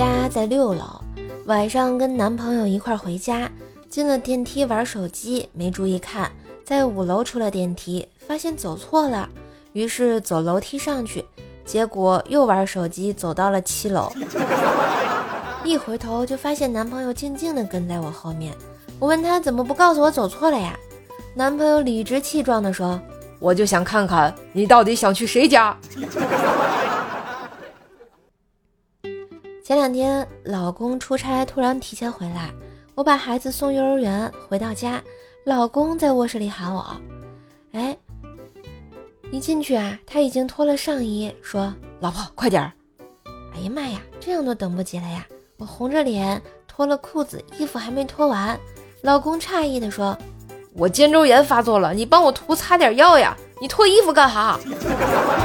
家在六楼，晚上跟男朋友一块回家，进了电梯玩手机，没注意看，在五楼出了电梯，发现走错了，于是走楼梯上去，结果又玩手机，走到了七楼。一回头就发现男朋友静静的跟在我后面，我问他怎么不告诉我走错了呀？男朋友理直气壮的说：“我就想看看你到底想去谁家。” 前两天老公出差突然提前回来，我把孩子送幼儿园，回到家，老公在卧室里喊我：“哎，一进去啊！”他已经脱了上衣，说：“老婆，快点儿！”哎呀妈呀，这样都等不及了呀！我红着脸脱了裤子，衣服还没脱完。老公诧异的说：“我肩周炎发作了，你帮我涂擦点药呀！你脱衣服干哈？”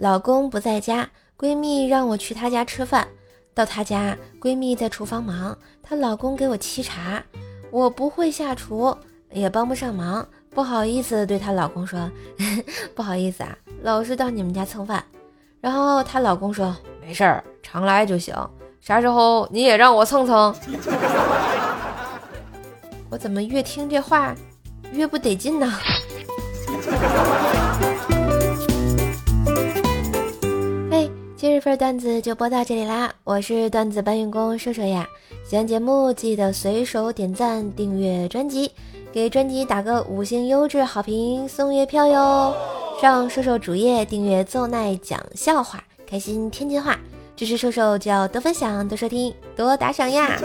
老公不在家，闺蜜让我去她家吃饭。到她家，闺蜜在厨房忙，她老公给我沏茶。我不会下厨，也帮不上忙，不好意思对她老公说：“ 不好意思啊，老是到你们家蹭饭。”然后她老公说：“没事儿，常来就行。啥时候你也让我蹭蹭？” 我怎么越听这话越不得劲呢？份段子就播到这里啦！我是段子搬运工瘦瘦呀。喜欢节目记得随手点赞、订阅专辑，给专辑打个五星优质好评，送月票哟！上瘦瘦主页订阅奏奈讲笑话，开心天津话，支持瘦瘦就要多分享、多收听、多打赏呀！